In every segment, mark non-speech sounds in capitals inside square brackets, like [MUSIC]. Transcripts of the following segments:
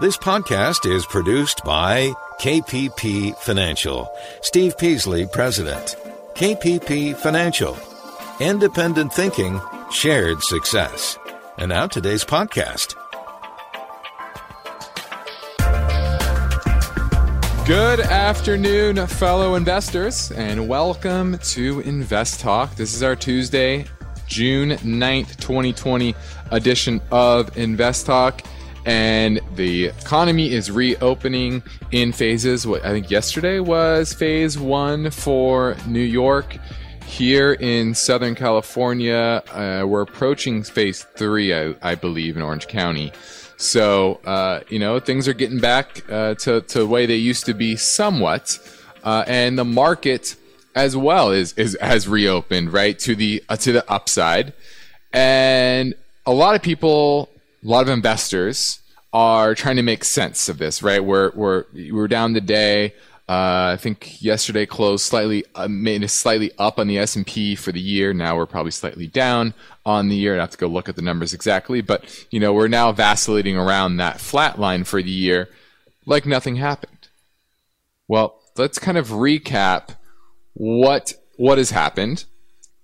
This podcast is produced by KPP Financial. Steve Peasley, President. KPP Financial. Independent thinking, shared success. And now today's podcast. Good afternoon, fellow investors, and welcome to Invest Talk. This is our Tuesday, June 9th, 2020 edition of Invest Talk and the economy is reopening in phases. What I think yesterday was phase one for New York. Here in Southern California, uh, we're approaching phase three, I, I, believe, in Orange County. So, uh, you know, things are getting back uh, to, to the way they used to be somewhat. Uh, and the market as well is, is has reopened, right, to the, uh, to the upside. And a lot of people a lot of investors are trying to make sense of this, right? We're we're we're down today. Uh, I think yesterday closed slightly, uh, made slightly up on the S and P for the year. Now we're probably slightly down on the year. I have to go look at the numbers exactly, but you know we're now vacillating around that flat line for the year, like nothing happened. Well, let's kind of recap what what has happened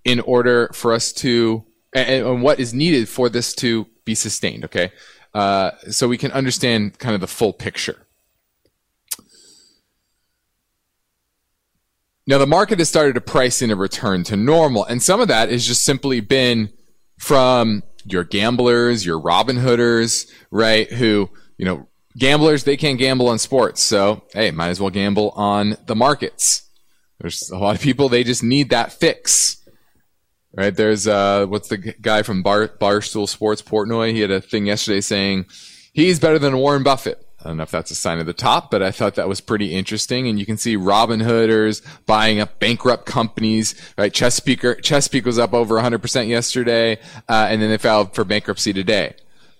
in order for us to and, and what is needed for this to be sustained. Okay, uh, so we can understand kind of the full picture. Now the market has started to price in a return to normal, and some of that has just simply been from your gamblers, your Robin Hooders, right? Who you know, gamblers they can't gamble on sports, so hey, might as well gamble on the markets. There's a lot of people they just need that fix right? There's uh, what's the guy from Bar Barstool Sports Portnoy? He had a thing yesterday saying he's better than Warren Buffett. I don't know if that's a sign of the top, but I thought that was pretty interesting. And you can see Robin Hooders buying up bankrupt companies, right? Chesapeake, Chesapeake was up over 100% yesterday, uh, and then they filed for bankruptcy today.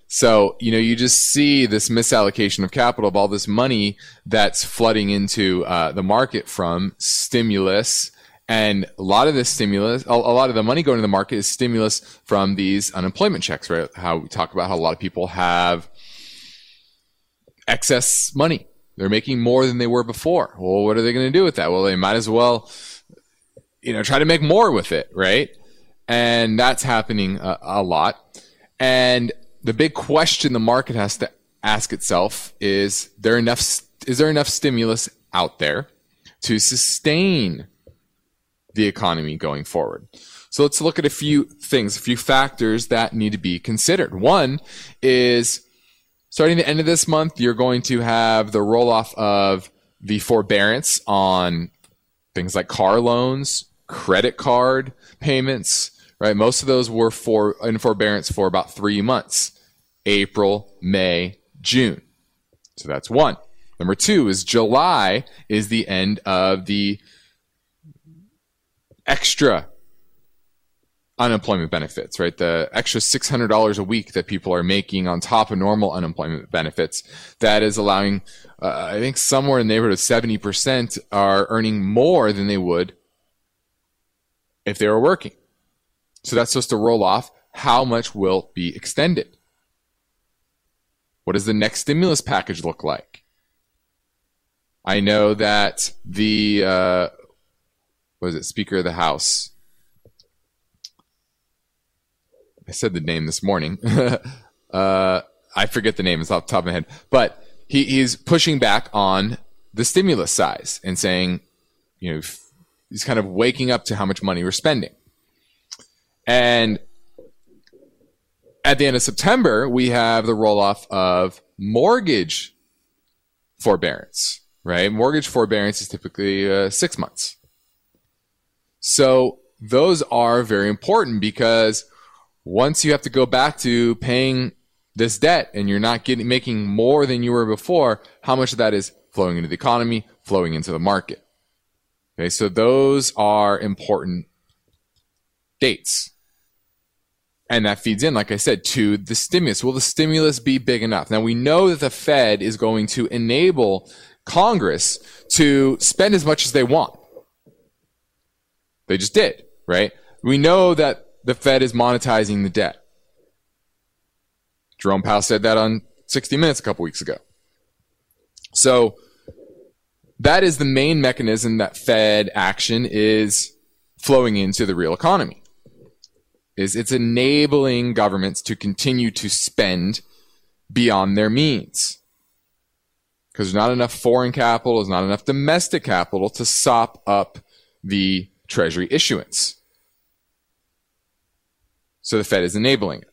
So, you know, you just see this misallocation of capital of all this money that's flooding into uh, the market from stimulus and a lot of this stimulus, a, lot of the money going to the market is stimulus from these unemployment checks, right? How we talk about how a lot of people have excess money. They're making more than they were before. Well, what are they going to do with that? Well, they might as well, you know, try to make more with it, right? And that's happening a, a lot. And the big question the market has to ask itself is there enough, is there enough stimulus out there to sustain the economy going forward. So let's look at a few things, a few factors that need to be considered. One is starting the end of this month, you're going to have the roll off of the forbearance on things like car loans, credit card payments, right? Most of those were for in forbearance for about three months April, May, June. So that's one. Number two is July is the end of the extra unemployment benefits, right? The extra $600 a week that people are making on top of normal unemployment benefits, that is allowing, uh, I think somewhere in the neighborhood of 70% are earning more than they would if they were working. So that's supposed to roll off. How much will be extended? What does the next stimulus package look like? I know that the uh, was it Speaker of the House? I said the name this morning. [LAUGHS] uh, I forget the name; it's off the top of my head. But he, he's pushing back on the stimulus size and saying, you know, he's kind of waking up to how much money we're spending. And at the end of September, we have the roll off of mortgage forbearance, right? Mortgage forbearance is typically uh, six months. So those are very important because once you have to go back to paying this debt and you're not getting making more than you were before, how much of that is flowing into the economy, flowing into the market? Okay, so those are important dates. And that feeds in, like I said, to the stimulus. Will the stimulus be big enough? Now we know that the Fed is going to enable Congress to spend as much as they want. They just did, right? We know that the Fed is monetizing the debt. Jerome Powell said that on 60 Minutes a couple weeks ago. So that is the main mechanism that Fed action is flowing into the real economy. Is it's enabling governments to continue to spend beyond their means. Because there's not enough foreign capital, there's not enough domestic capital to sop up the treasury issuance. So the Fed is enabling it.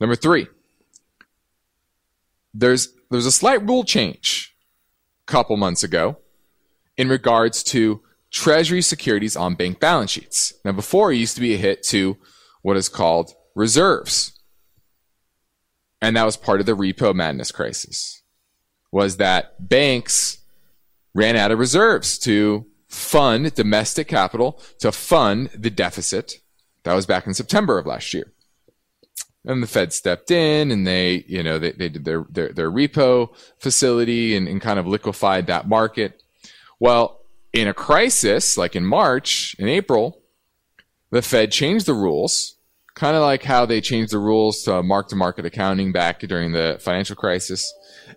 Number three, there's there's a slight rule change a couple months ago in regards to treasury securities on bank balance sheets. Now before it used to be a hit to what is called reserves. And that was part of the repo madness crisis. Was that banks ran out of reserves to fund domestic capital to fund the deficit that was back in September of last year. And the Fed stepped in and they, you know, they, they did their, their, their repo facility and, and kind of liquefied that market. Well, in a crisis, like in March, in April, the Fed changed the rules, kind of like how they changed the rules to mark to market accounting back during the financial crisis.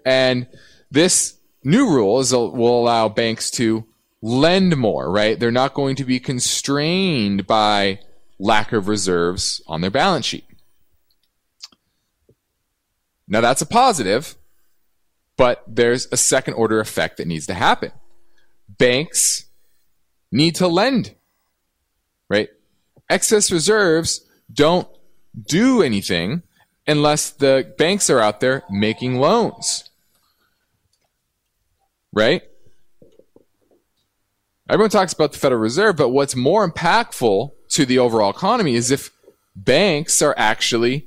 And this new rule is, will allow banks to lend more, right? They're not going to be constrained by lack of reserves on their balance sheet. Now that's a positive, but there's a second order effect that needs to happen. Banks need to lend, right? Excess reserves don't do anything unless the banks are out there making loans, right? Everyone talks about the Federal Reserve, but what's more impactful to the overall economy is if banks are actually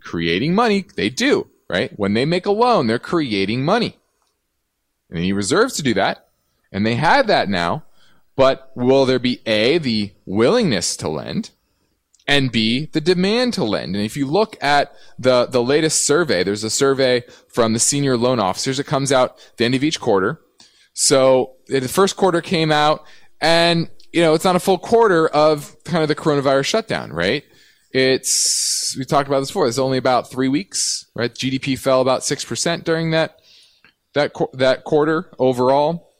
creating money. They do, right? When they make a loan, they're creating money. And they need reserves to do that. And they have that now. But will there be A, the willingness to lend, and B, the demand to lend? And if you look at the, the latest survey, there's a survey from the senior loan officers. It comes out the end of each quarter. So the first quarter came out and you know, it's not a full quarter of kind of the coronavirus shutdown, right? It's, we talked about this before, it's only about three weeks, right? GDP fell about 6% during that, that, that quarter overall.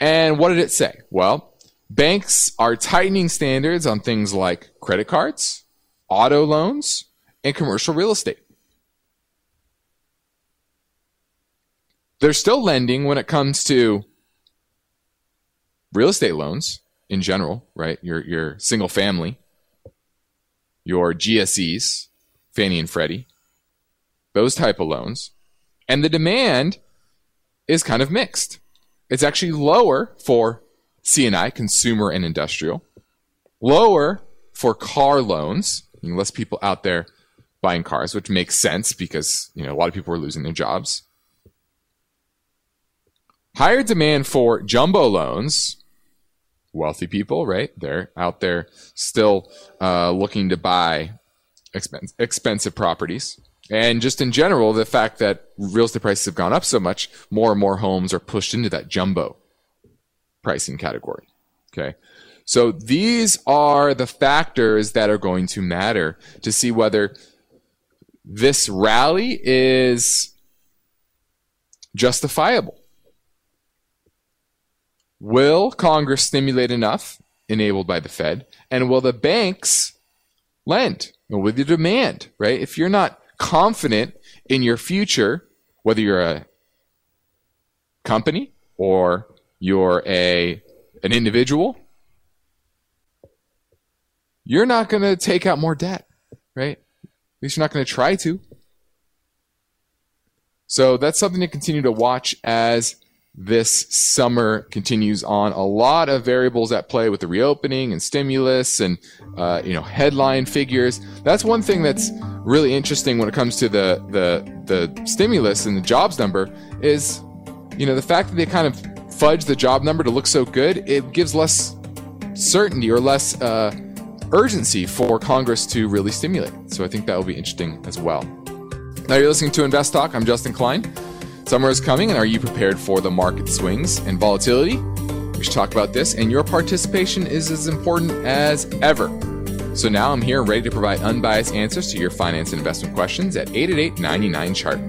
And what did it say? Well, banks are tightening standards on things like credit cards, auto loans, and commercial real estate. They're still lending when it comes to real estate loans in general, right? Your your single family, your GSEs, Fannie and Freddie, those type of loans, and the demand is kind of mixed. It's actually lower for CNI, consumer and industrial, lower for car loans. less people out there buying cars, which makes sense because you know a lot of people are losing their jobs. Higher demand for jumbo loans, wealthy people, right? They're out there still uh, looking to buy expensive, expensive properties. And just in general, the fact that real estate prices have gone up so much, more and more homes are pushed into that jumbo pricing category. Okay. So these are the factors that are going to matter to see whether this rally is justifiable. Will Congress stimulate enough enabled by the Fed? And will the banks lend? Will the demand, right? If you're not confident in your future, whether you're a company or you're a an individual, you're not going to take out more debt, right? At least you're not going to try to. So that's something to continue to watch as this summer continues on. A lot of variables at play with the reopening and stimulus and uh, you know headline figures. That's one thing that's really interesting when it comes to the the the stimulus and the jobs number is you know the fact that they kind of fudge the job number to look so good. It gives less certainty or less uh, urgency for Congress to really stimulate. So I think that will be interesting as well. Now you're listening to Invest Talk. I'm Justin Klein. Summer is coming, and are you prepared for the market swings and volatility? We should talk about this, and your participation is as important as ever. So now I'm here ready to provide unbiased answers to your finance and investment questions at 888 99 Chart.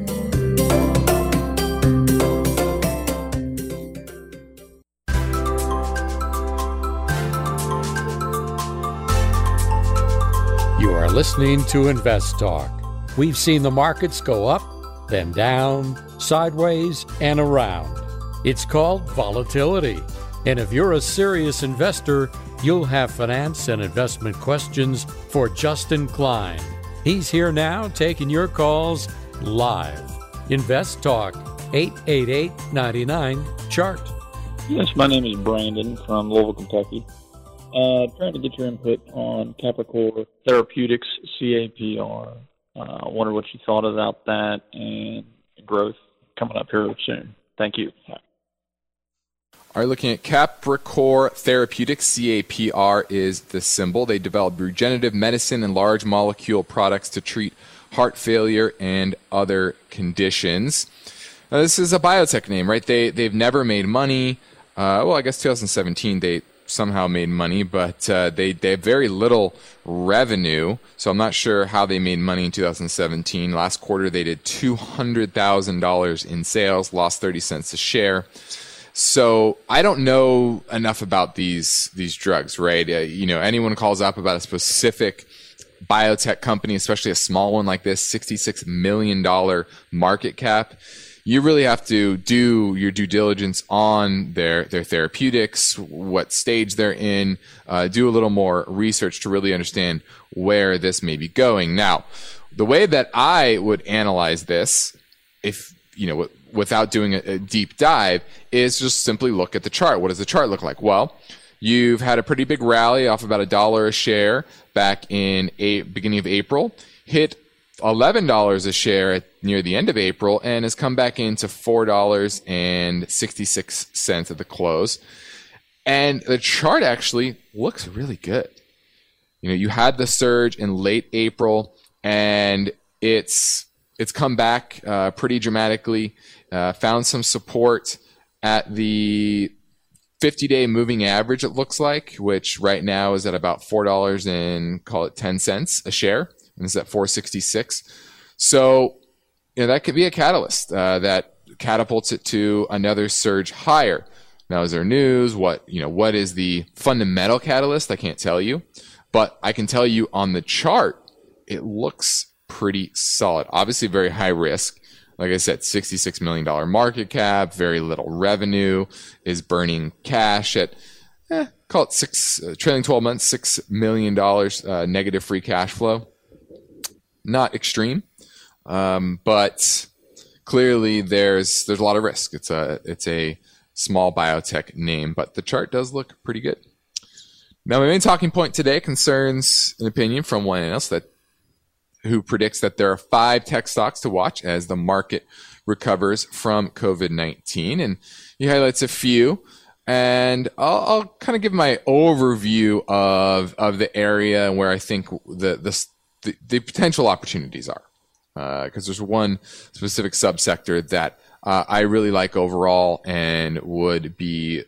You are listening to Invest Talk. We've seen the markets go up then down, sideways, and around. It's called volatility. And if you're a serious investor, you'll have finance and investment questions for Justin Klein. He's here now taking your calls live. Invest Talk 888 99 Chart. Yes, my name is Brandon from Louisville, Kentucky. Uh, trying to get your input on Capricor Therapeutics, CAPR. Uh, I wonder what you thought about that and growth coming up here soon. Thank you. Are looking at Capricor Therapeutics. CAPR is the symbol. They develop regenerative medicine and large molecule products to treat heart failure and other conditions. Now, this is a biotech name, right? They they've never made money. Uh, well, I guess 2017 they somehow made money, but uh, they they have very little revenue. So I'm not sure how they made money in 2017. Last quarter they did two hundred thousand dollars in sales, lost 30 cents a share. So I don't know enough about these these drugs, right? Uh, you know, anyone calls up about a specific biotech company, especially a small one like this, $66 million market cap, you really have to do your due diligence on their, their therapeutics, what stage they're in, uh, do a little more research to really understand where this may be going. Now, the way that I would analyze this, if, you know, without doing a, a deep dive, is just simply look at the chart. What does the chart look like? Well, You've had a pretty big rally off about a dollar a share back in a, beginning of April, hit $11 a share at, near the end of April, and has come back into $4.66 at the close. And the chart actually looks really good. You know, you had the surge in late April, and it's it's come back uh, pretty dramatically. Uh, found some support at the 50 day moving average, it looks like, which right now is at about $4 and call it 10 cents a share. And it's at 466. So, you know, that could be a catalyst uh, that catapults it to another surge higher. Now, is there news? What, you know, what is the fundamental catalyst? I can't tell you, but I can tell you on the chart, it looks pretty solid. Obviously, very high risk like I said, $66 million market cap, very little revenue, is burning cash at, eh, call it six, uh, trailing 12 months, $6 million uh, negative free cash flow. Not extreme, um, but clearly there's, there's a lot of risk. It's a, it's a small biotech name, but the chart does look pretty good. Now, my main talking point today concerns an opinion from one analyst that who predicts that there are five tech stocks to watch as the market recovers from COVID 19. And he highlights a few. And I'll, I'll kind of give my overview of, of the area where I think the, the, the, the potential opportunities are. Because uh, there's one specific subsector that uh, I really like overall and would be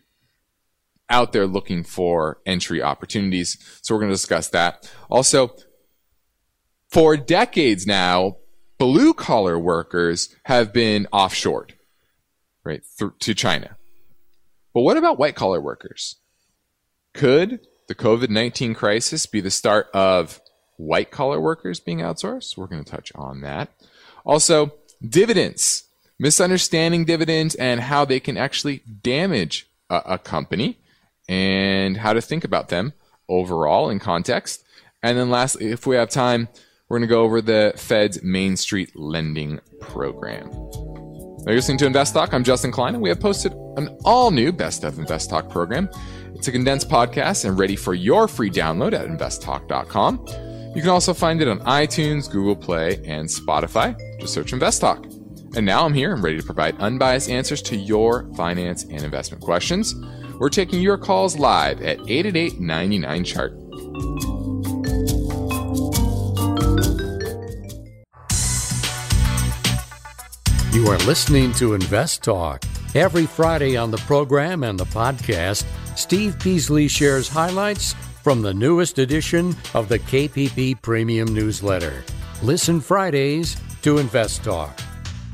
out there looking for entry opportunities. So we're going to discuss that. Also, for decades now, blue collar workers have been offshored, right, th- to China. But what about white collar workers? Could the COVID 19 crisis be the start of white collar workers being outsourced? We're going to touch on that. Also, dividends, misunderstanding dividends and how they can actually damage a, a company and how to think about them overall in context. And then lastly, if we have time, we're going to go over the Fed's Main Street Lending Program. Now you're listening to Invest Talk. I'm Justin Klein, and we have posted an all new Best of Invest Talk program. It's a condensed podcast and ready for your free download at investtalk.com. You can also find it on iTunes, Google Play, and Spotify. Just search Invest Talk. And now I'm here and ready to provide unbiased answers to your finance and investment questions. We're taking your calls live at 888 99 Chart. You are listening to Invest Talk. Every Friday on the program and the podcast, Steve Peasley shares highlights from the newest edition of the KPP Premium Newsletter. Listen Fridays to Invest Talk.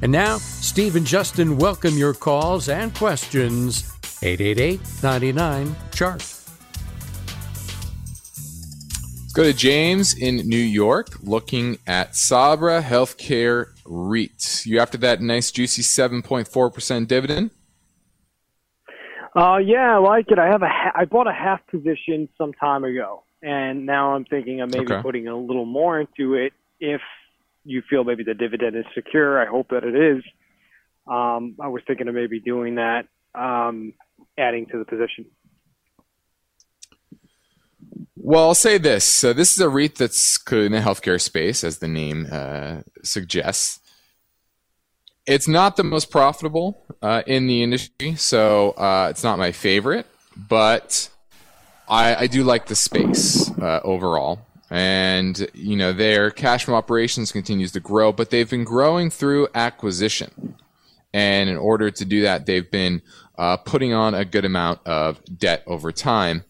And now, Steve and Justin welcome your calls and questions. 888 99 Chart. Go to James in New York looking at Sabra Healthcare REIT. You after that nice juicy 7.4% dividend? Uh, yeah, I like it. I have a ha- I bought a half position some time ago, and now I'm thinking of maybe Okay. putting a little more into it if you feel maybe the dividend is secure. I hope that it is. Um, I was thinking of maybe doing that, um, adding to the position. Well, I'll say this. So this is a REIT that's in the healthcare space, as the name uh, suggests. It's not the most profitable uh, in the industry, so uh, it's not my favorite, but I, I do like the space uh, overall. And, you know, their cash from operations continues to grow, but they've been growing through acquisition. And in order to do that, they've been uh, putting on a good amount of debt over time.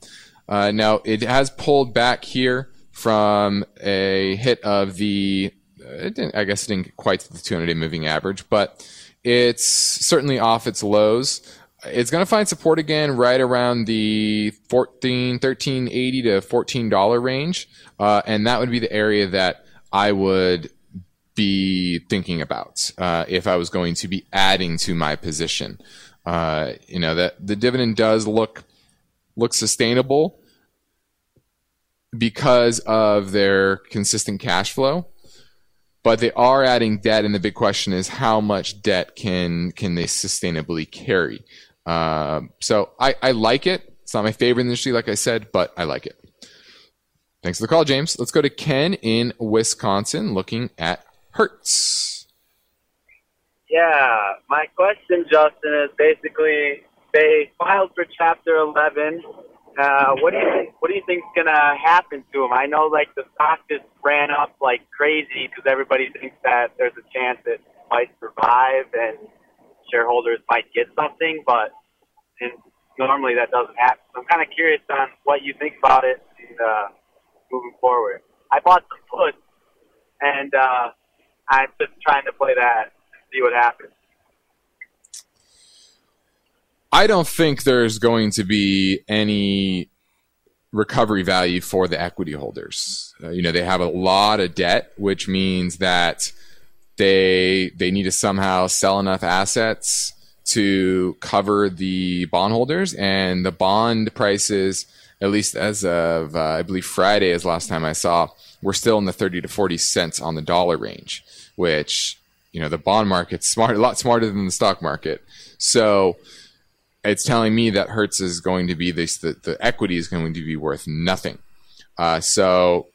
Uh, now, it has pulled back here from a hit of the, it didn't, I guess it didn't get quite to the 200 day moving average, but it's certainly off its lows. It's going to find support again right around the 14, 1380 to $14 range. Uh, and that would be the area that I would be thinking about uh, if I was going to be adding to my position. Uh, you know that the dividend does look look sustainable because of their consistent cash flow, but they are adding debt, and the big question is how much debt can can they sustainably carry? Uh, so I, I like it. It's not my favorite industry, like I said, but I like it. Thanks for the call, James. Let's go to Ken in Wisconsin, looking at Hertz. Yeah, my question, Justin, is basically they filed for Chapter 11. Uh, what do you think? What do you think's gonna happen to them? I know, like the stock just ran up like crazy because everybody thinks that there's a chance it might survive and shareholders might get something, but and normally that doesn't happen. So I'm kind of curious on what you think about it and, uh, moving forward. I bought some puts, and uh, I'm just trying to play that and see what happens. I don't think there's going to be any recovery value for the equity holders. Uh, you know, they have a lot of debt, which means that they they need to somehow sell enough assets to cover the bondholders and the bond prices at least as of uh, I believe Friday is last time I saw we're still in the 30 to 40 cents on the dollar range which you know the bond market's smart a lot smarter than the stock market so it's telling me that Hertz is going to be this the, the equity is going to be worth nothing uh, so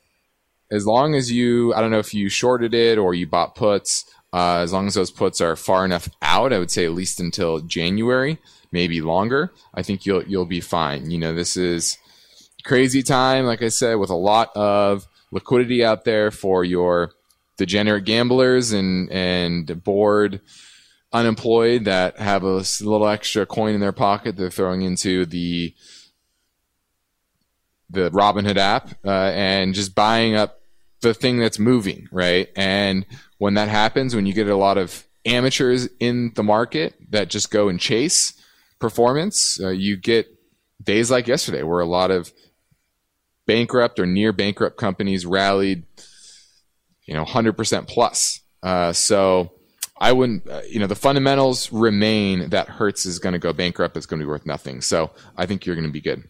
as long as you I don't know if you shorted it or you bought puts uh, as long as those puts are far enough out, I would say at least until January, maybe longer. I think you'll you'll be fine. You know, this is crazy time, like I said, with a lot of liquidity out there for your degenerate gamblers and and bored unemployed that have a little extra coin in their pocket they're throwing into the the Robinhood app uh, and just buying up the thing that's moving, right? And when that happens, when you get a lot of amateurs in the market that just go and chase performance, uh, you get days like yesterday where a lot of bankrupt or near bankrupt companies rallied, you know, 100% plus. Uh, so I wouldn't, uh, you know, the fundamentals remain that Hertz is going to go bankrupt. It's going to be worth nothing. So I think you're going to be good.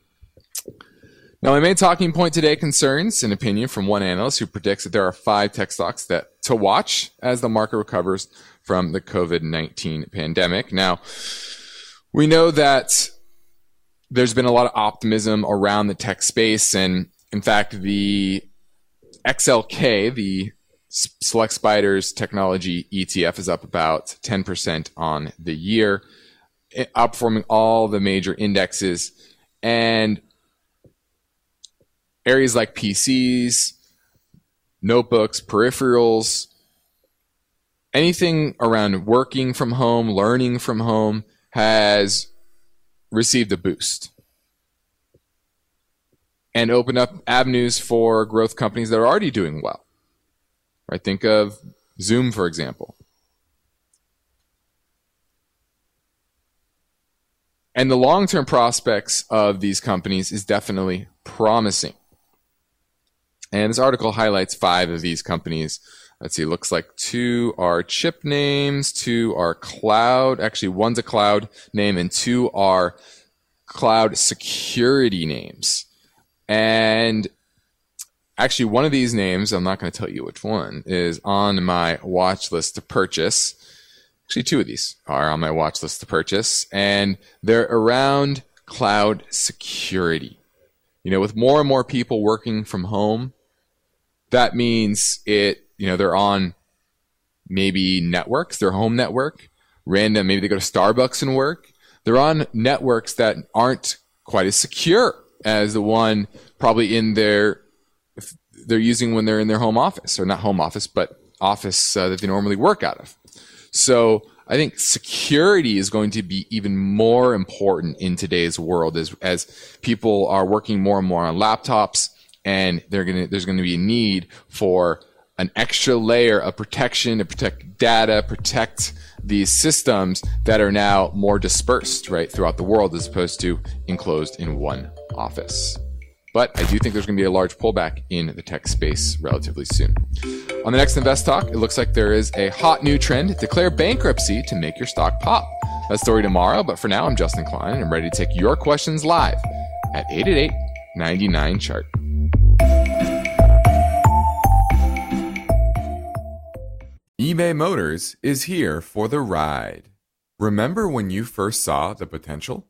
Now, my main talking point today concerns an opinion from one analyst who predicts that there are five tech stocks that to watch as the market recovers from the COVID 19 pandemic. Now, we know that there's been a lot of optimism around the tech space. And in fact, the XLK, the Select SPDR Technology ETF, is up about 10% on the year, eh, outperforming all the major indexes. And areas like PCs, notebooks, peripherals, anything around working from home, learning from home has received a boost and opened up avenues for growth companies that are already doing well. Right? Think of Zoom, for example. And the long term prospects of these companies is definitely promising. And this article highlights five of these companies. Let's see, looks like two are chip names, two are cloud. Actually, one's a cloud name and two are cloud security names. And actually, one of these names, I'm not going to tell you which one, is on my watch list to purchase. Actually, two of these are on my watch list to purchase, and they're around cloud security. You know, with more and more people working from home, that means it, you know, they're on maybe networks, their home network, random, maybe they go to Starbucks and work. They're on networks that aren't quite as secure as the one probably in their they're using when they're in their home office or not home office but office uh, that they normally work out of so i think security is going to be even more important in today's world as as people are working more and more on laptops and to there's going to be a need for an extra layer of protection to protect data protect these systems that are now more dispersed right throughout the world as opposed to enclosed in one office. But I do think there's going to be a large pullback in the tech space relatively soon. On the next Invest Talk, it looks like there is a hot new trend declare bankruptcy to make your stock pop. That story tomorrow, but for now, I'm Justin Klein and I'm ready to take your questions live at 888 99 chart. eBay Motors is here for the ride. Remember when you first saw the potential?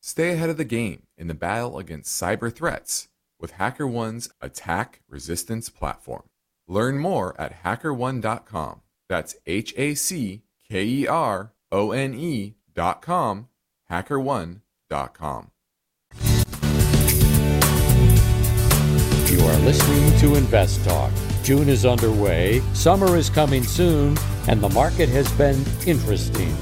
Stay ahead of the game in the battle against cyber threats with HackerOne's attack resistance platform. Learn more at hackerone.com. That's H A C K E R O N E.com, hackerone.com. You are listening to Invest Talk. June is underway, summer is coming soon, and the market has been interesting.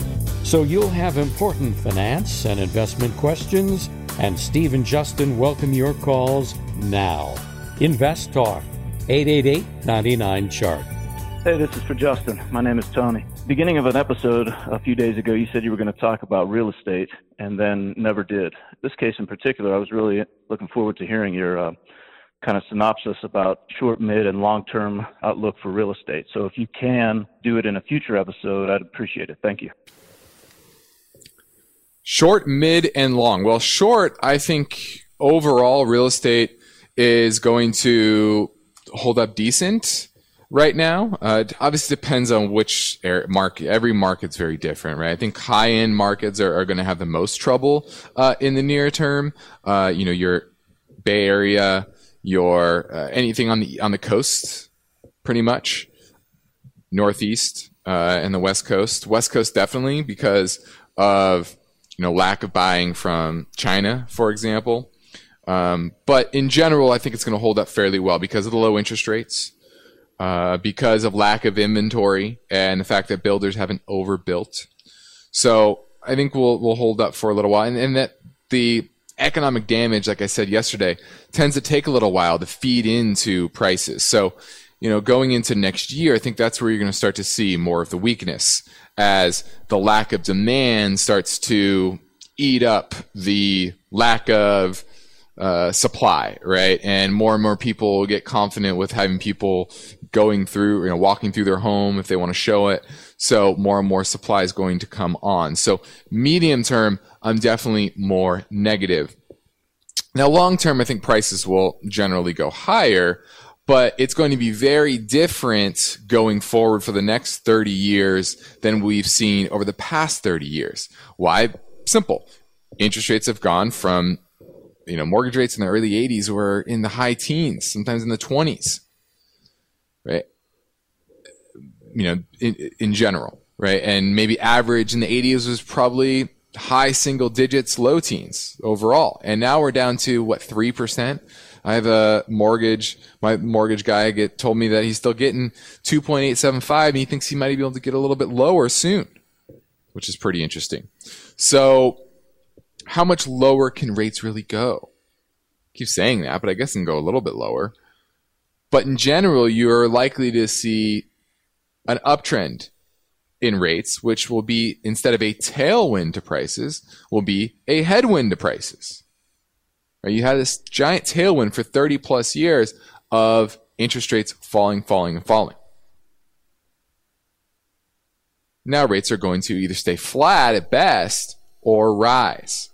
So you'll have important finance and investment questions, and Steve and Justin welcome your calls now. Invest Talk, 888 99 Chart. Hey, this is for Justin. My name is Tony. Beginning of an episode a few days ago, you said you were going to talk about real estate and then never did. This case in particular, I was really looking forward to hearing your uh, kind of synopsis about short, mid, and long term outlook for real estate. So if you can do it in a future episode, I'd appreciate it. Thank you. Short, mid, and long. Well, short, I think overall real estate is going to hold up decent right now. Uh, it obviously depends on which market. Every market's very different, right? I think high end markets are, are going to have the most trouble uh, in the near term. Uh, you know, your Bay Area, your uh, anything on the on the coast, pretty much Northeast uh, and the West Coast. West Coast definitely because of you know lack of buying from China, for example. Um, but in general, I think it's going to hold up fairly well because of the low interest rates, uh, because of lack of inventory, and the fact that builders haven't overbuilt. So I think we'll we'll hold up for a little while, and, and that the economic damage, like I said yesterday, tends to take a little while to feed into prices. So you know, going into next year, I think that's where you're going to start to see more of the weakness as the lack of demand starts to eat up the lack of uh, supply, right? And more and more people get confident with having people going through, you know, walking through their home if they want to show it. So more and more supply is going to come on. So medium term, I'm definitely more negative. Now, long term, I think prices will generally go higher but it's going to be very different going forward for the next 30 years than we've seen over the past 30 years. Why? Simple. Interest rates have gone from, you know, mortgage rates in the early 80s were in the high teens, sometimes in the 20s, right? You know, in, in general, right? And maybe average in the 80s was probably high single digits, low teens overall. And now we're down to what, 3%? I have a mortgage. My mortgage guy get told me that he's still getting 2.875 and he thinks he might be able to get a little bit lower soon, which is pretty interesting. So how much lower can rates really go? I keep saying that, but I guess it can go a little bit lower. But in general, you're likely to see an uptrend in rates, which will be instead of a tailwind to prices, will be a headwind to prices. Right? You had this giant tailwind for 30 plus years of interest rates falling, falling, and falling. Now rates are going to either stay flat at best or rise.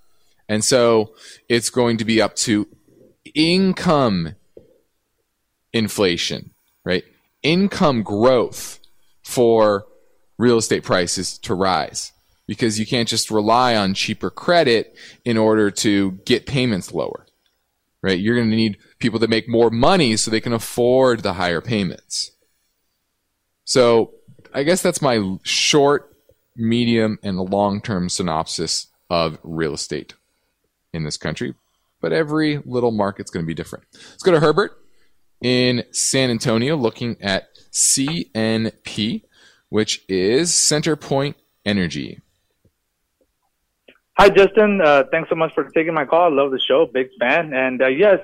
And so it's going to be up to income inflation, right? Income growth for real estate prices to rise because you can't just rely on cheaper credit in order to get payments lower. Right? You're going to need people that make more money so they can afford the higher payments. So, I guess that's my short, medium, and long-term synopsis of real estate in this country. But every little market's going to be different. Let's go to Herbert in San Antonio looking at CNP, which is Centerpoint Energy. Hi, Justin. Uh, thanks so much for taking my call. I love the show. Big fan. And uh, yes,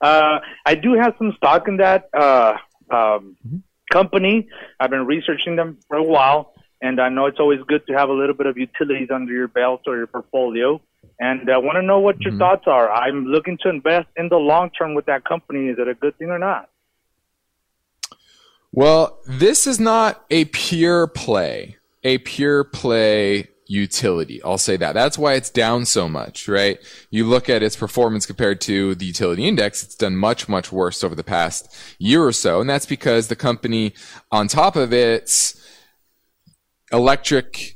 uh, I do have some stock in that uh, um, mm-hmm. company. I've been researching them for a while, and I know it's always good to have a little bit of utilities under your belt or your portfolio. And I want to know what your mm-hmm. thoughts are. I'm looking to invest in the long term with that company. Is it a good thing or not? Well, this is not a pure play, a pure play utility. I'll say that. That's why it's down so much, right? You look at its performance compared to the utility index, it's done much, much worse over the past year or so. And that's because the company, on top of its electric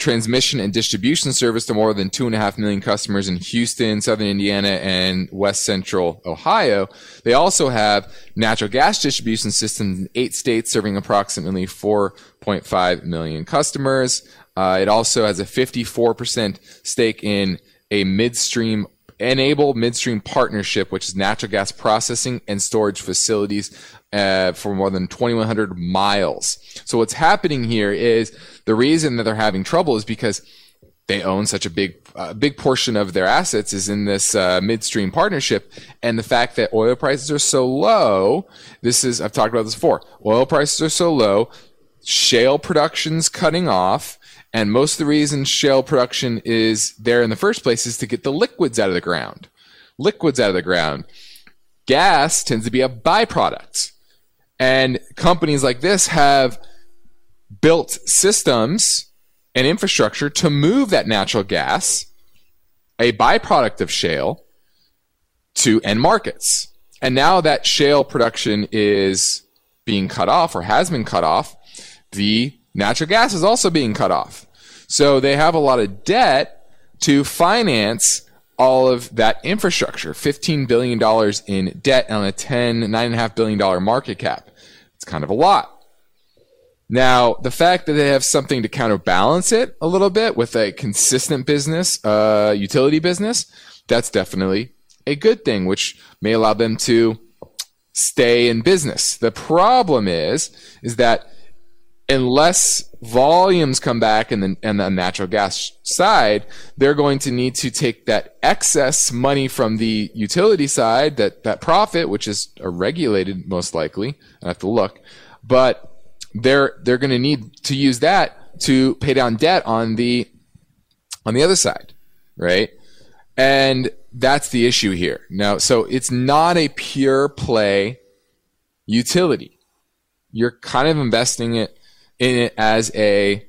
transmission and distribution service to more than two and a half million customers in Houston, Southern Indiana, and West Central Ohio. They also have natural gas distribution systems in eight states serving approximately 4.5 million customers. Uh, it also has a 54% stake in a midstream enable midstream partnership, which is natural gas processing and storage facilities uh, for more than 2,100 miles. So what's happening here is the reason that they're having trouble is because they own such a big, uh, big portion of their assets is in this uh, midstream partnership, and the fact that oil prices are so low. This is I've talked about this before. Oil prices are so low, shale production's cutting off and most of the reason shale production is there in the first place is to get the liquids out of the ground. Liquids out of the ground. Gas tends to be a byproduct. And companies like this have built systems and infrastructure to move that natural gas a byproduct of shale to end markets. And now that shale production is being cut off or has been cut off, the natural gas is also being cut off. So they have a lot of debt to finance all of that infrastructure. $15 billion in debt on a 10, $9.5 billion market cap. It's kind of a lot. Now, the fact that they have something to counterbalance it a little bit with a consistent business, uh, utility business, that's definitely a good thing, which may allow them to stay in business. The problem is, is that unless volumes come back in the, in the natural gas side, they're going to need to take that excess money from the utility side, that, that profit, which is regulated most likely. I have to look, but they're they're going to need to use that to pay down debt on the on the other side, right? And that's the issue here. Now, so it's not a pure play utility. You're kind of investing it in it as a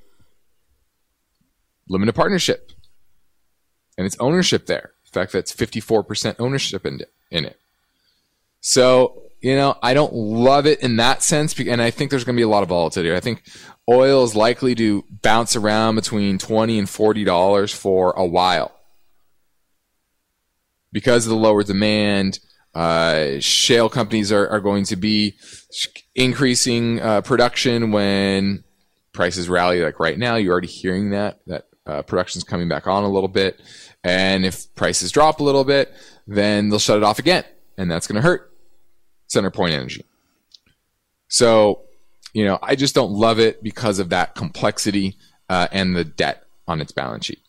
limited partnership. And it's ownership there. In fact, that's 54% ownership in in it. So you know, I don't love it in that sense, and I think there's going to be a lot of volatility. I think oil is likely to bounce around between twenty and forty dollars for a while because of the lower demand. Uh, shale companies are, are going to be increasing uh, production when prices rally. Like right now, you're already hearing that that uh, production's coming back on a little bit, and if prices drop a little bit, then they'll shut it off again, and that's going to hurt CenterPoint Energy. So, you know, I just don't love it because of that complexity uh, and the debt on its balance sheet.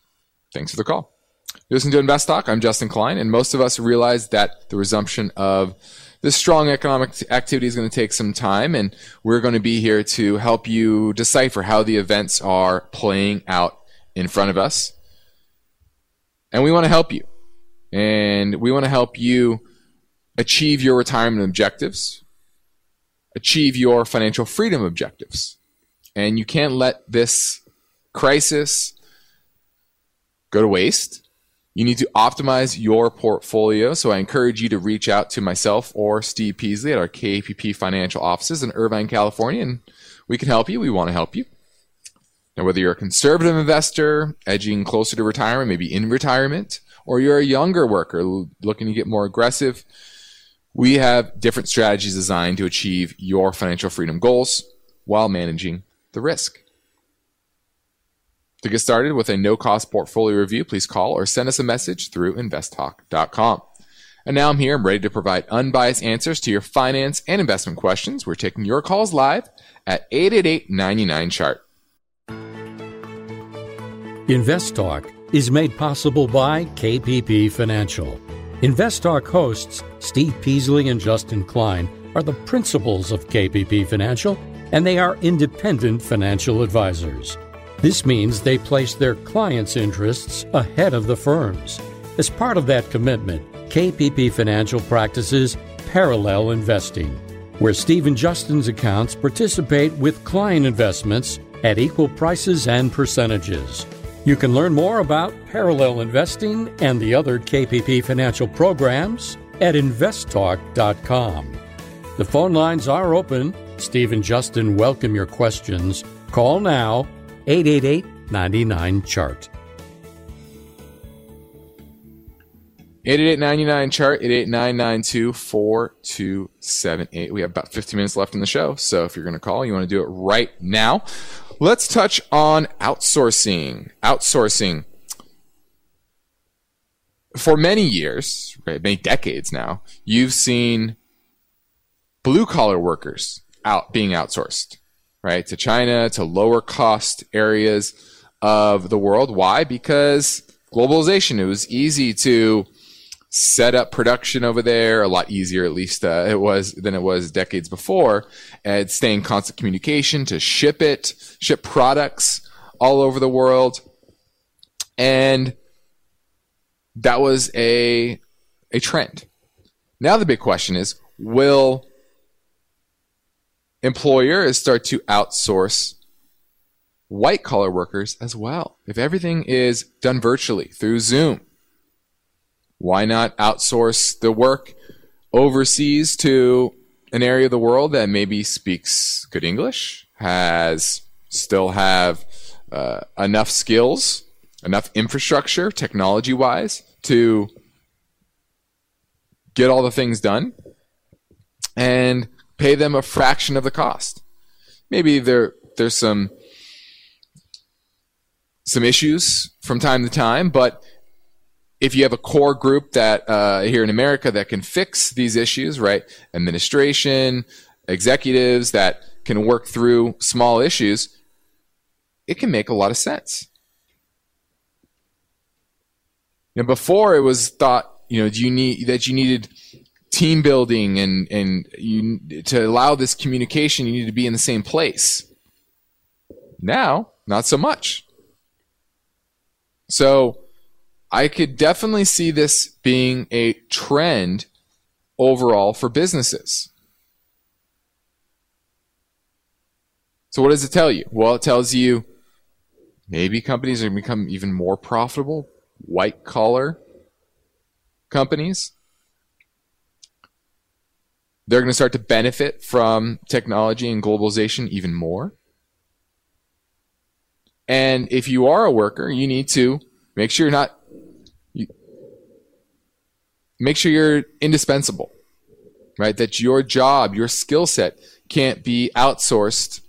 Thanks for the call. You listen to Invest Talk. I'm Justin Klein, and most of us realize that the resumption of this strong economic activity is going to take some time, and we're going to be here to help you decipher how the events are playing out in front of us. And we want to help you. And we want to help you achieve your retirement objectives, achieve your financial freedom objectives. And you can't let this crisis go to waste. You need to optimize your portfolio. So I encourage you to reach out to myself or Steve Peasley at our KPP financial offices in Irvine, California, and we can help you. We want to help you. Now, whether you're a conservative investor, edging closer to retirement, maybe in retirement, or you're a younger worker looking to get more aggressive, we have different strategies designed to achieve your financial freedom goals while managing the risk. To get started with a no cost portfolio review, please call or send us a message through investtalk.com. And now I'm here. I'm ready to provide unbiased answers to your finance and investment questions. We're taking your calls live at 888 99 chart. Invest Talk is made possible by KPP Financial. Invest Talk hosts Steve Peasley and Justin Klein are the principals of KPP Financial, and they are independent financial advisors. This means they place their clients' interests ahead of the firm's. As part of that commitment, KPP Financial practices parallel investing, where Steve and Justin's accounts participate with client investments at equal prices and percentages. You can learn more about parallel investing and the other KPP financial programs at investtalk.com. The phone lines are open. Steve and Justin welcome your questions. Call now 888 99 Chart. 8899 chart 889924278. We have about 15 minutes left in the show. So if you're going to call, you want to do it right now. Let's touch on outsourcing. Outsourcing. For many years, right, many decades now, you've seen blue collar workers out being outsourced, right, to China, to lower cost areas of the world. Why? Because globalization. It was easy to set up production over there a lot easier, at least uh, it was than it was decades before, and stay in constant communication to ship it, ship products all over the world, and that was a a trend. Now the big question is, will employers start to outsource white collar workers as well? If everything is done virtually through Zoom Why not outsource the work overseas to an area of the world that maybe speaks good English, has still have uh, enough skills, enough infrastructure, technology wise, to get all the things done and pay them a fraction of the cost. Maybe there there's some some issues from time to time, but if you have a core group that uh, here in America that can fix these issues, right? Administration, executives that can work through small issues, it can make a lot of sense. You know, before it was thought, you know, do you need that you needed team building and and you to allow this communication, you need to be in the same place. Now, not so much. So, I could definitely see this being a trend overall for businesses. So, what does it tell you? Well, it tells you maybe companies are going to become even more profitable, white collar companies. They're going to start to benefit from technology and globalization even more. And if you are a worker, you need to make sure you're not you, make sure you're indispensable. Right? That your job, your skill set can't be outsourced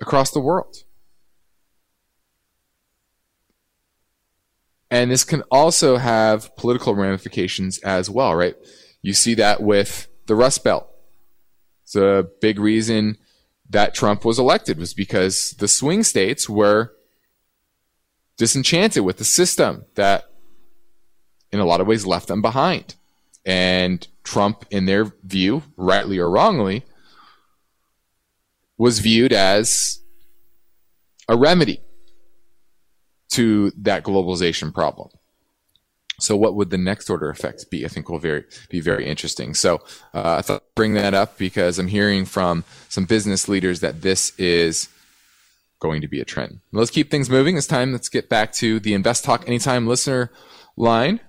across the world. And this can also have political ramifications as well, right? You see that with the Rust Belt. A big reason that Trump was elected was because the swing states were disenchanted with the system that in a lot of ways left them behind. And Trump, in their view, rightly or wrongly, was viewed as a remedy to that globalization problem. So, what would the next order effects be? I think will very be very interesting. So, uh, I thought I'd bring that up because I'm hearing from some business leaders that this is going to be a trend. Let's keep things moving. It's time. Let's get back to the Invest Talk Anytime listener line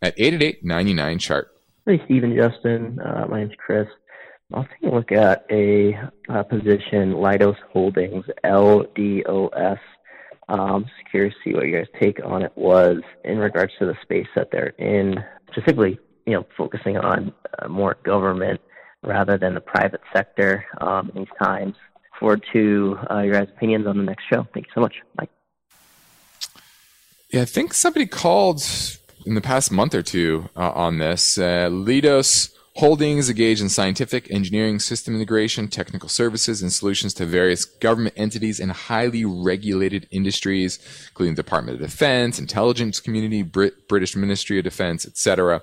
at 888 chart. Hey, Stephen, Justin. Uh, my name's Chris. I'll take a look at a uh, position, Leidos Holdings, LDOS. Um, just curious to see what your take on it was in regards to the space that they're in, specifically, you know, focusing on uh, more government rather than the private sector um, in these times. Forward to uh, your guys' opinions on the next show. Thank you so much. Bye. Yeah, I think somebody called in the past month or two uh, on this. Uh, Leidos Holdings engaged in scientific, engineering, system integration, technical services, and solutions to various government entities and highly regulated industries, including the Department of Defense, intelligence community, Brit- British Ministry of Defense, etc.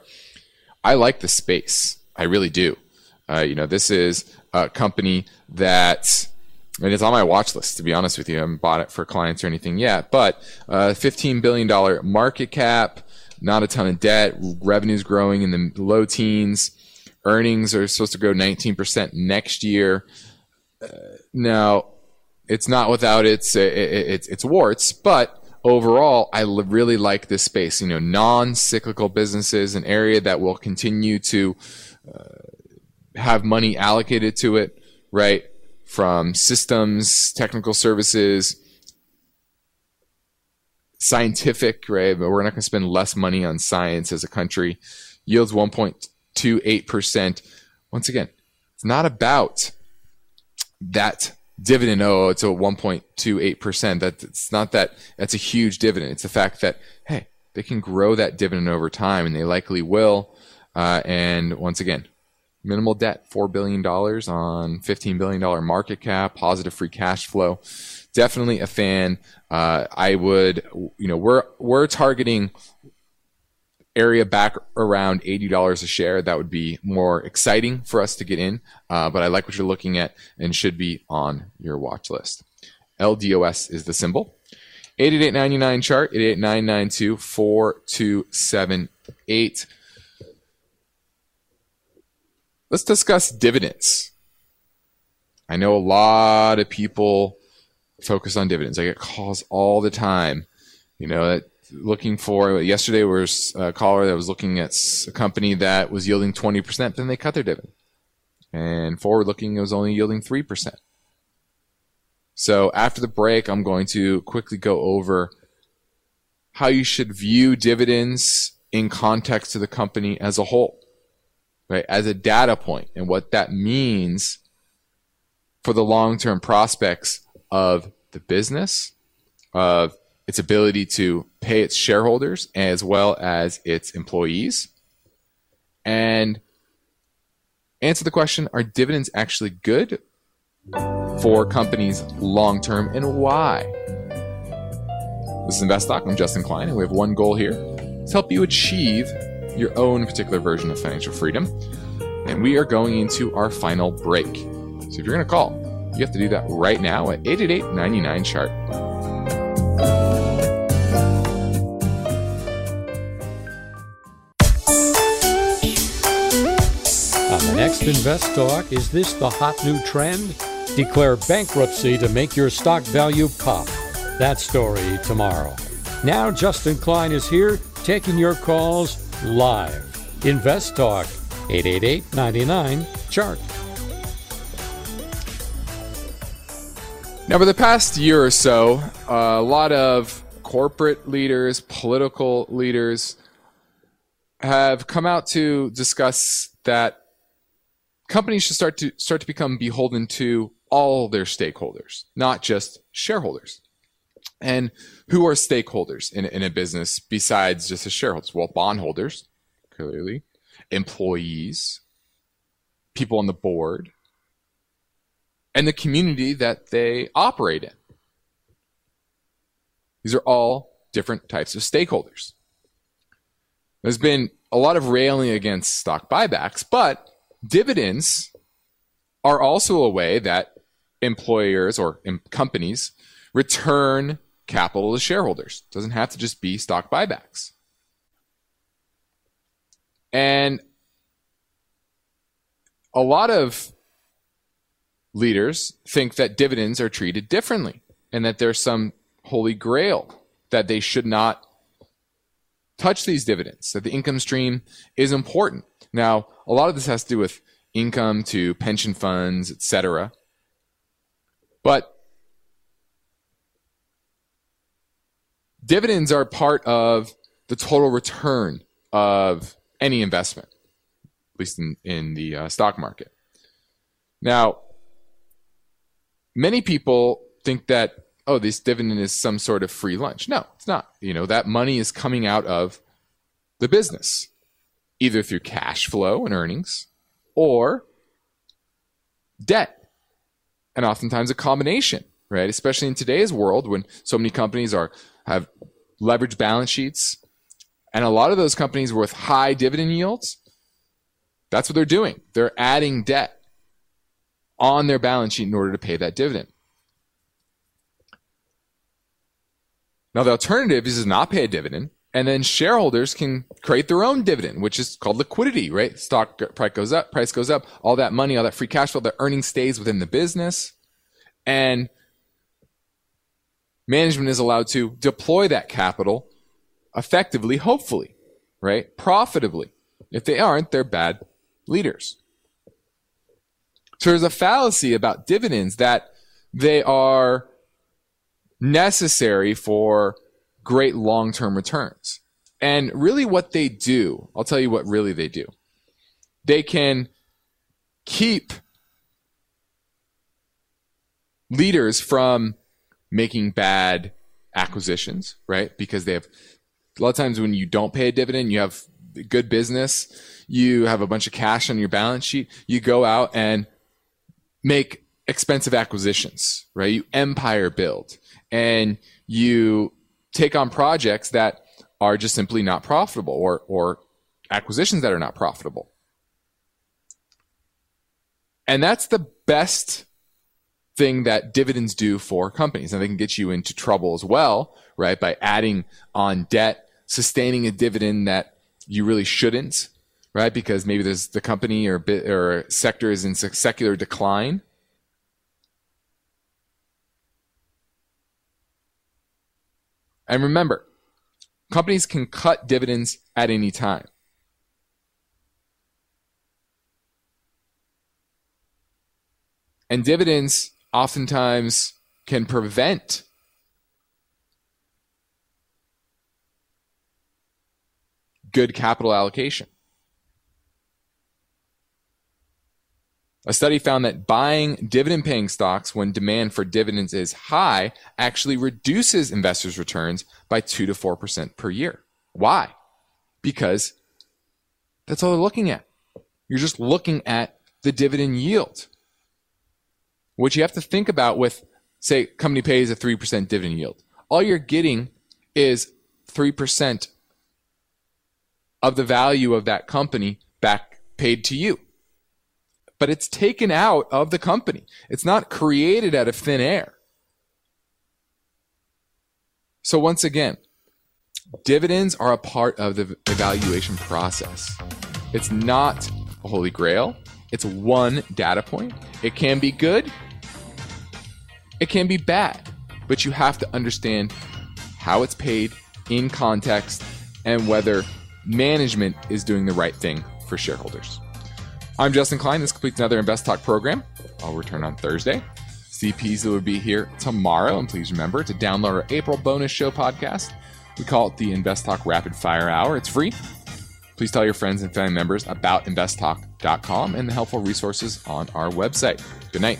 I like the space. I really do. Uh, you know, this is a company that and it's on my watch list, to be honest with you. I haven't bought it for clients or anything yet, but uh, $15 billion market cap, not a ton of debt, revenues growing in the low teens. Earnings are supposed to grow 19% next year. Uh, now, it's not without its, its, its warts, but overall, I really like this space. You know, non-cyclical businesses, an area that will continue to uh, have money allocated to it, right? From systems, technical services, scientific, right? But we're not going to spend less money on science as a country. Yields 1.2 8%. Once again, it's not about that dividend. Oh, it's a 1.28%. That it's not that that's a huge dividend. It's the fact that, hey, they can grow that dividend over time and they likely will. Uh, and once again, minimal debt, $4 billion on $15 billion market cap, positive free cash flow. Definitely a fan. Uh, I would, you know, we're, we're targeting area back around $80 a share, that would be more exciting for us to get in. Uh, but I like what you're looking at and should be on your watch list. LDOS is the symbol. 88899 chart, 88992 4278. Let's discuss dividends. I know a lot of people focus on dividends. I get calls all the time. You know, that looking for yesterday was a caller that was looking at a company that was yielding 20%, then they cut their dividend. And forward looking, it was only yielding 3%. So after the break, I'm going to quickly go over how you should view dividends in context to the company as a whole, right? As a data point and what that means for the long term prospects of the business, of its ability to pay its shareholders as well as its employees, and answer the question are dividends actually good for companies long term and why? This is Invest Talk. I'm Justin Klein, and we have one goal here to help you achieve your own particular version of financial freedom. And we are going into our final break. So if you're going to call, you have to do that right now at 888 99 chart. Next Invest Talk, is this the hot new trend? Declare bankruptcy to make your stock value pop. That story tomorrow. Now, Justin Klein is here taking your calls live. Invest Talk, 888 99 Chart. Now, for the past year or so, a lot of corporate leaders, political leaders have come out to discuss that companies should start to start to become beholden to all their stakeholders, not just shareholders. And who are stakeholders in, in a business besides just the shareholders? Well, bondholders, clearly, employees, people on the board, and the community that they operate in. These are all different types of stakeholders. There's been a lot of railing against stock buybacks, but dividends are also a way that employers or companies return capital to shareholders. It doesn't have to just be stock buybacks. And a lot of leaders think that dividends are treated differently and that there's some holy grail that they should not touch these dividends, that the income stream is important. Now, a lot of this has to do with income to pension funds, etc. But dividends are part of the total return of any investment, at least in, in the uh, stock market. Now, many people think that, oh, this dividend is some sort of free lunch. No, it's not. You know, that money is coming out of the business, either through cash flow and earnings or debt. And oftentimes a combination, right? Especially in today's world when so many companies are have leveraged balance sheets. And a lot of those companies with high dividend yields, that's what they're doing. They're adding debt on their balance sheet in order to pay that dividend. Now, the alternative is to not pay a dividend, and then shareholders can create their own dividend, which is called liquidity, right? Stock price goes up, price goes up, all that money, all that free cash flow, the earning stays within the business, and management is allowed to deploy that capital effectively, hopefully, right? Profitably. If they aren't, they're bad leaders. So there's a fallacy about dividends that they are necessary for great long term returns. And really, what they do, I'll tell you what really they do. They can keep leaders from making bad acquisitions, right? Because they have a lot of times when you don't pay a dividend, you have good business, you have a bunch of cash on your balance sheet, you go out and make expensive acquisitions, right? You empire build and you take on projects that are just simply not profitable or, or acquisitions that are not profitable. And that's the best thing that dividends do for companies. And they can get you into trouble as well, right? By adding on debt, sustaining a dividend that you really shouldn't, right? Because maybe there's the company or bit or sector is in secular decline. And remember, Companies can cut dividends at any time. And dividends oftentimes can prevent good capital allocation. A study found that buying dividend paying stocks when demand for dividends is high actually reduces investors' returns by 2 to 4% per year. Why? Because that's all they're looking at. You're just looking at the dividend yield. What you have to think about with, say, company pays a 3% dividend yield. All you're getting is 3% of the value of that company back paid to you but it's taken out of the company. It's not created out of thin air. So once again, dividends are a part of the evaluation process. It's not a holy grail. It's one data point. It can be good. It can be bad, but you have to understand how it's paid in context and whether management is doing the right thing for shareholders. I'm Justin Klein. This completes another Invest Talk program. I'll return on Thursday. Peasley will be here tomorrow. And please remember to download our April bonus show podcast. We call it the Invest Talk Rapid Fire Hour. It's free. Please tell your friends and family members about investtalk.com and the helpful resources on our website. Good night.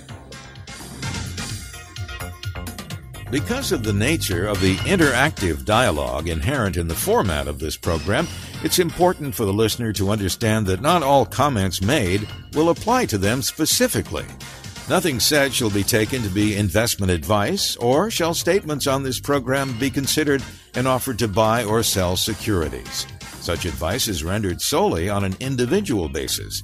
Because of the nature of the interactive dialogue inherent in the format of this program, it's important for the listener to understand that not all comments made will apply to them specifically. Nothing said shall be taken to be investment advice, or shall statements on this program be considered an offer to buy or sell securities. Such advice is rendered solely on an individual basis